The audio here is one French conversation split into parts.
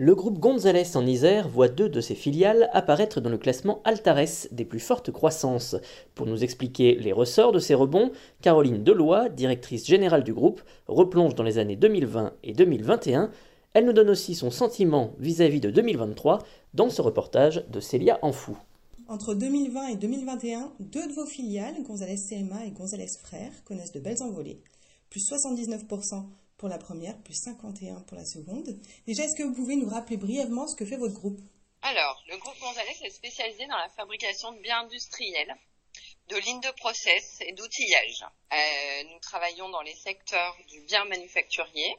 Le groupe González en Isère voit deux de ses filiales apparaître dans le classement Altares des plus fortes croissances. Pour nous expliquer les ressorts de ces rebonds, Caroline Deloy, directrice générale du groupe, replonge dans les années 2020 et 2021. Elle nous donne aussi son sentiment vis-à-vis de 2023 dans ce reportage de Célia Enfou. Entre 2020 et 2021, deux de vos filiales, González CMA et González Frères, connaissent de belles envolées. Plus 79% pour la première, plus 51 pour la seconde. Déjà, est-ce que vous pouvez nous rappeler brièvement ce que fait votre groupe? Alors, le groupe Gonzalez est spécialisé dans la fabrication de biens industriels, de lignes de process et d'outillage. Euh, nous travaillons dans les secteurs du bien manufacturier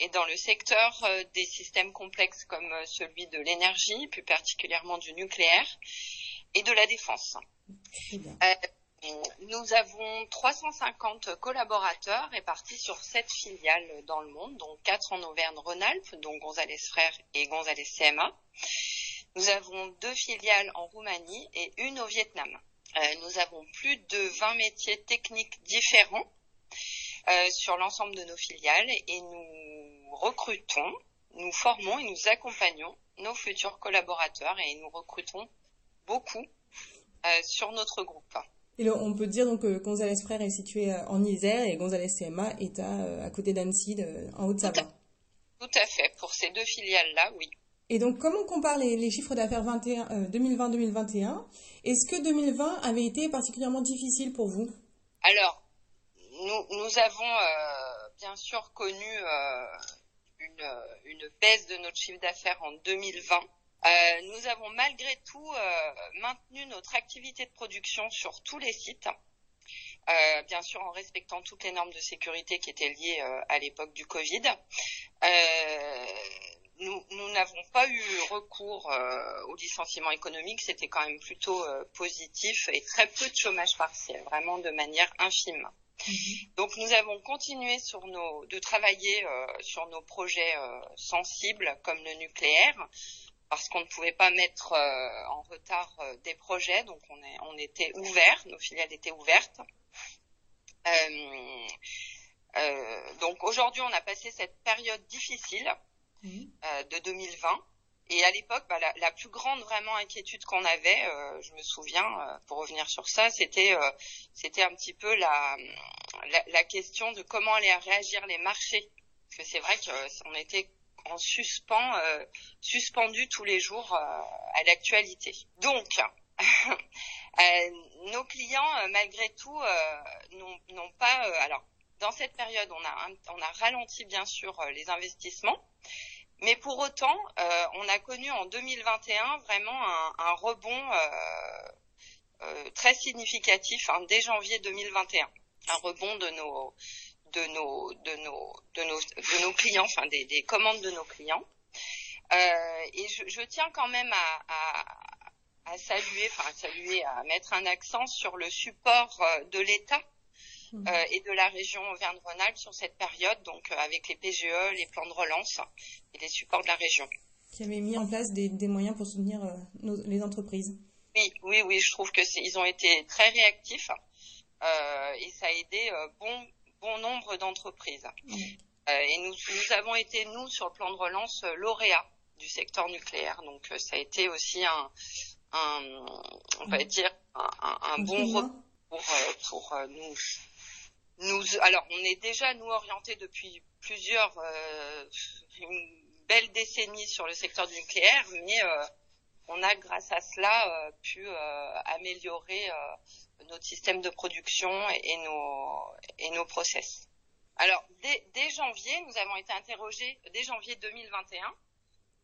et dans le secteur euh, des systèmes complexes comme euh, celui de l'énergie, plus particulièrement du nucléaire, et de la défense. Euh, nous avons 350 collaborateurs répartis sur 7 filiales dans le monde, dont 4 en Auvergne-Rhône-Alpes, dont González Frères et González CMA. Nous avons deux filiales en Roumanie et une au Vietnam. Euh, nous avons plus de 20 métiers techniques différents euh, sur l'ensemble de nos filiales et nous recrutons, nous formons et nous accompagnons nos futurs collaborateurs et nous recrutons beaucoup euh, sur notre groupe. Et on peut dire donc que González Frères est situé euh, en Isère et González CMA est à, euh, à côté d'Annecy, en Haute-Savoie. Tout à fait, pour ces deux filiales-là, oui. Et donc, comment on compare les, les chiffres d'affaires 2020-2021 Est-ce que 2020 avait été particulièrement difficile pour vous? Alors, nous, nous avons euh, bien sûr connu euh, une, une baisse de notre chiffre d'affaires en 2020 euh, nous avons malgré tout euh, maintenu notre activité de production sur tous les sites. Euh, bien sûr en respectant toutes les normes de sécurité qui étaient liées à l'époque du Covid. nous n'avons pas eu recours au licenciement économique, c'était quand même plutôt positif et très peu de chômage partiel, vraiment de manière infime. Mm-hmm. Donc nous avons continué sur nos, de travailler sur nos projets sensibles comme le nucléaire, parce qu'on ne pouvait pas mettre euh, en retard euh, des projets, donc on, est, on était ouvert, nos filiales étaient ouvertes. Euh, donc aujourd'hui, on a passé cette période difficile mmh. de 2020. Et à l'époque, bah, la, la, plus grande vraiment inquiétude qu'on avait, je me souviens, pour revenir sur ça, c'était c'était un petit peu la, la, la question de comment allaient réagir les marchés. Parce que c'est vrai qu'on était en suspens, euh, suspendu tous les jours euh, à l'actualité. Donc, euh, nos clients, malgré tout, n'ont pas. alors, dans cette période, on a, on a ralenti bien sûr les investissements. Mais pour autant, on a connu en 2021 vraiment un, un rebond très significatif hein, dès janvier 2021. Un rebond de nos, de nos de nos de nos de nos clients, enfin des, des commandes de nos clients. Euh, et je, je, tiens quand même à, à, à, saluer, enfin à saluer, à mettre un accent sur le support euh, de l'État mmh. euh, et de la région Auvergne-Rhône-Alpes sur cette période, donc euh, avec les PGE, les plans de relance et les supports de la région. Qui avait mis en place des, des moyens pour soutenir euh, nos, les entreprises. Oui, oui, oui, je trouve que c'est, ils ont été très réactifs et ça a aidé bon bon nombre d'entreprises. Euh, et nous, nous avons été, nous, sur le plan de relance, euh, lauréats du secteur nucléaire. Donc, euh, ça a été aussi un, un on va dire, un, un bon repos pour, pour nous. Nous, alors, on est déjà, nous, orientés depuis plusieurs, euh, une belle décennie sur le secteur du nucléaire, mais on a, grâce à cela, pu améliorer notre système de production et nos, et process. Alors, dès, janvier, nous avons été interrogés, dès janvier 2021,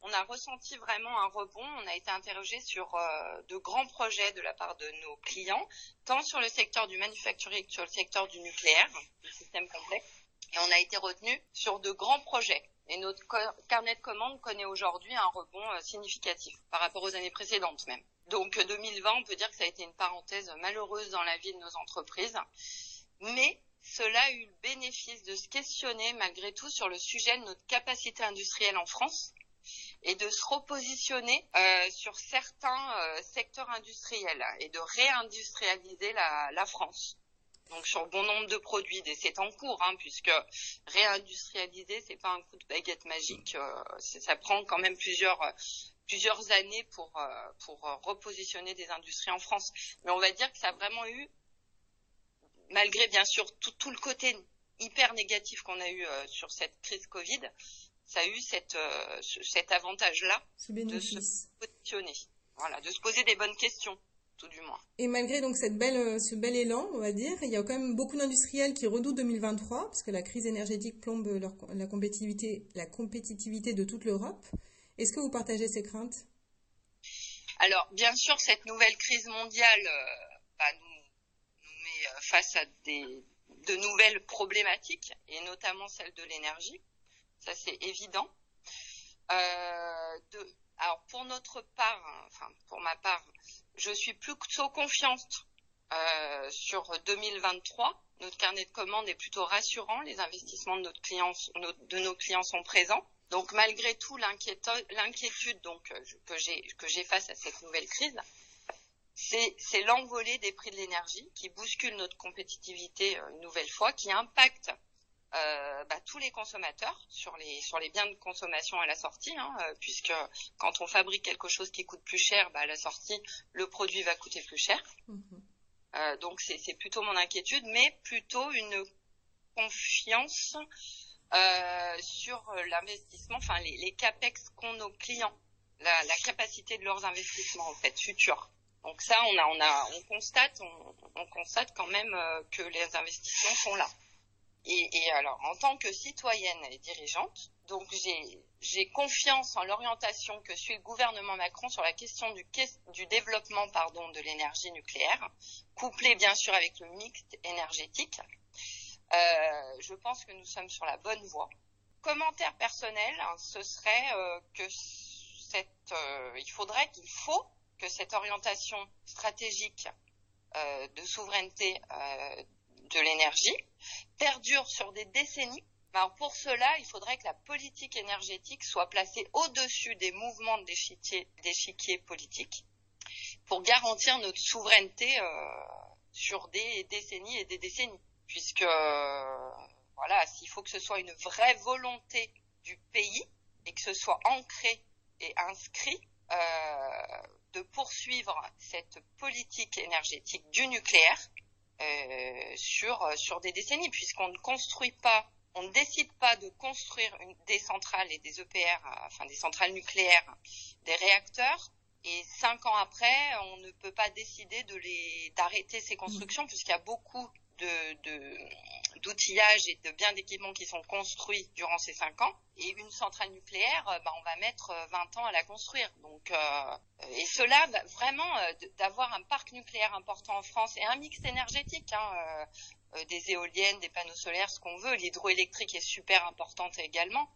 on a ressenti vraiment un rebond. On a été interrogé sur euh, de grands projets de la part de nos clients, tant sur le secteur du manufacturier que sur le secteur du nucléaire, du système complexe. Et on a été retenu sur de grands projets. Et notre carnet de commandes connaît aujourd'hui un rebond euh, significatif par rapport aux années précédentes même. Donc 2020, on peut dire que ça a été une parenthèse malheureuse dans la vie de nos entreprises. Mais cela a eu le bénéfice de se questionner malgré tout sur le sujet de notre capacité industrielle en France et de se repositionner euh, sur certains euh, secteurs industriels et de réindustrialiser la, France. Donc sur bon nombre de produits, c'est en cours, hein, puisque réindustrialiser, c'est pas un coup de baguette magique, euh, ça prend quand même plusieurs plusieurs années pour pour repositionner des industries en France. Mais on va dire que ça a vraiment eu, malgré bien sûr tout, tout le côté hyper négatif qu'on a eu sur cette crise Covid, ça a eu cette, euh, cet avantage-là de se positionner, voilà, de se poser des bonnes questions. Tout du moins. Et malgré donc cette belle, euh, ce bel élan, on va dire, il y a quand même beaucoup d'industriels qui redoutent 2023 parce que la crise énergétique plombe la compétitivité, la compétitivité de toute l'Europe. Est-ce que vous partagez ces craintes? Alors, bien sûr, cette nouvelle crise mondiale euh, bah, nous, nous, met face à des, de nouvelles problématiques, et notamment celle de l'énergie ça c'est évident. Euh, de, alors pour notre part, hein, enfin pour ma part, je suis plutôt confiante euh, sur 2023. Notre carnet de commandes est plutôt rassurant. Les investissements de, nos clients sont présents. Donc malgré tout l'inquiétude euh, que j'ai que j'ai face à cette nouvelle crise, c'est l'envolée des prix de l'énergie qui bouscule notre compétitivité une nouvelle fois, qui impacte euh, bah, tous les consommateurs sur les sur les biens de consommation à la sortie, hein, euh, puisque quand on fabrique quelque chose qui coûte plus cher, bah, à la sortie le produit va coûter plus cher. Mhm. Euh, donc c'est plutôt mon inquiétude, mais plutôt une confiance euh, sur l'investissement, enfin les, les capex qu'ont nos clients, la, la, capacité de leurs investissements en fait futurs. Donc ça, on a, on a, on constate, on, on constate quand même que les investissements sont là. Et, et, alors, en tant que citoyenne et dirigeante, donc j'ai confiance en l'orientation que suit le gouvernement Macron sur la question du, du développement pardon, de l'énergie nucléaire, couplée bien sûr avec le mix énergétique. Euh, je pense que nous sommes sur la bonne voie. Commentaire personnel, hein, ce serait euh, que cette, euh, il faudrait qu'il faut que cette orientation stratégique euh, de souveraineté euh, de l'énergie perdure sur des décennies. Alors pour cela, il faudrait que la politique énergétique soit placée au-dessus des mouvements d'échiquier politique pour garantir notre souveraineté euh, sur des décennies et des décennies. Puisque, euh, voilà, s'il faut que ce soit une vraie volonté du pays et que ce soit ancré et inscrit, euh, de poursuivre cette politique énergétique du nucléaire euh, sur euh, sur des décennies, puisqu'on ne construit pas, on ne décide pas de construire des centrales et des EPR, euh, enfin des centrales nucléaires, des réacteurs, et cinq ans après, on ne peut pas décider de les d'arrêter ces constructions, puisqu'il y a beaucoup de, d'outillage et de biens d'équipement qui sont construits durant ces cinq ans. Et une centrale nucléaire, euh, bah, on va mettre 20 euh, ans à la construire. Donc, euh, et cela, bah, vraiment, d'avoir un parc nucléaire important en France et un mix énergétique, hein, des éoliennes, des panneaux solaires, ce qu'on veut. L'hydroélectrique est super importante également,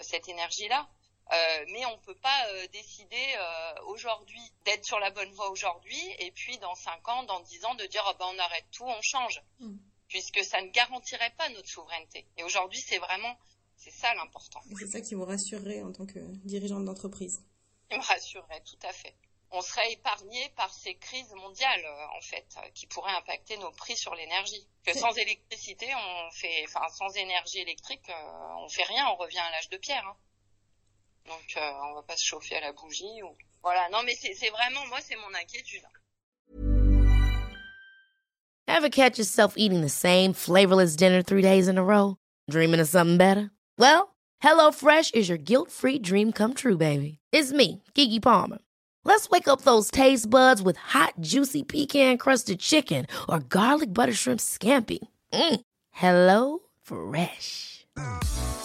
cette énergie-là. Euh, mais on peut pas euh, décider euh, aujourd'hui d'être sur la bonne voie aujourd'hui et puis dans 5 ans, dans 10 ans de dire oh ben on arrête tout, on change, mm. puisque ça ne garantirait pas notre souveraineté. Et aujourd'hui, c'est vraiment c'est ça l'important. C'est ça qui vous rassurerait en tant que dirigeante d'entreprise. Qui me rassurerait tout à fait. On serait épargné par ces crises mondiales en fait qui pourraient impacter nos prix sur l'énergie. Que sans électricité, on fait, enfin sans énergie électrique, on fait rien, on revient à l'âge de pierre. Hein. Donc, euh, on va pas se chauffer à la bougie. Ou... Voilà, non, mais c'est vraiment, moi, c'est mon inquiétude. Ever catch yourself eating the same flavorless dinner three days in a row? Dreaming of something better? Well, HelloFresh is your guilt-free dream come true, baby. It's me, Kiki Palmer. Let's wake up those taste buds with hot, juicy pecan-crusted chicken or garlic butter shrimp scampi. Mm. Hello Fresh.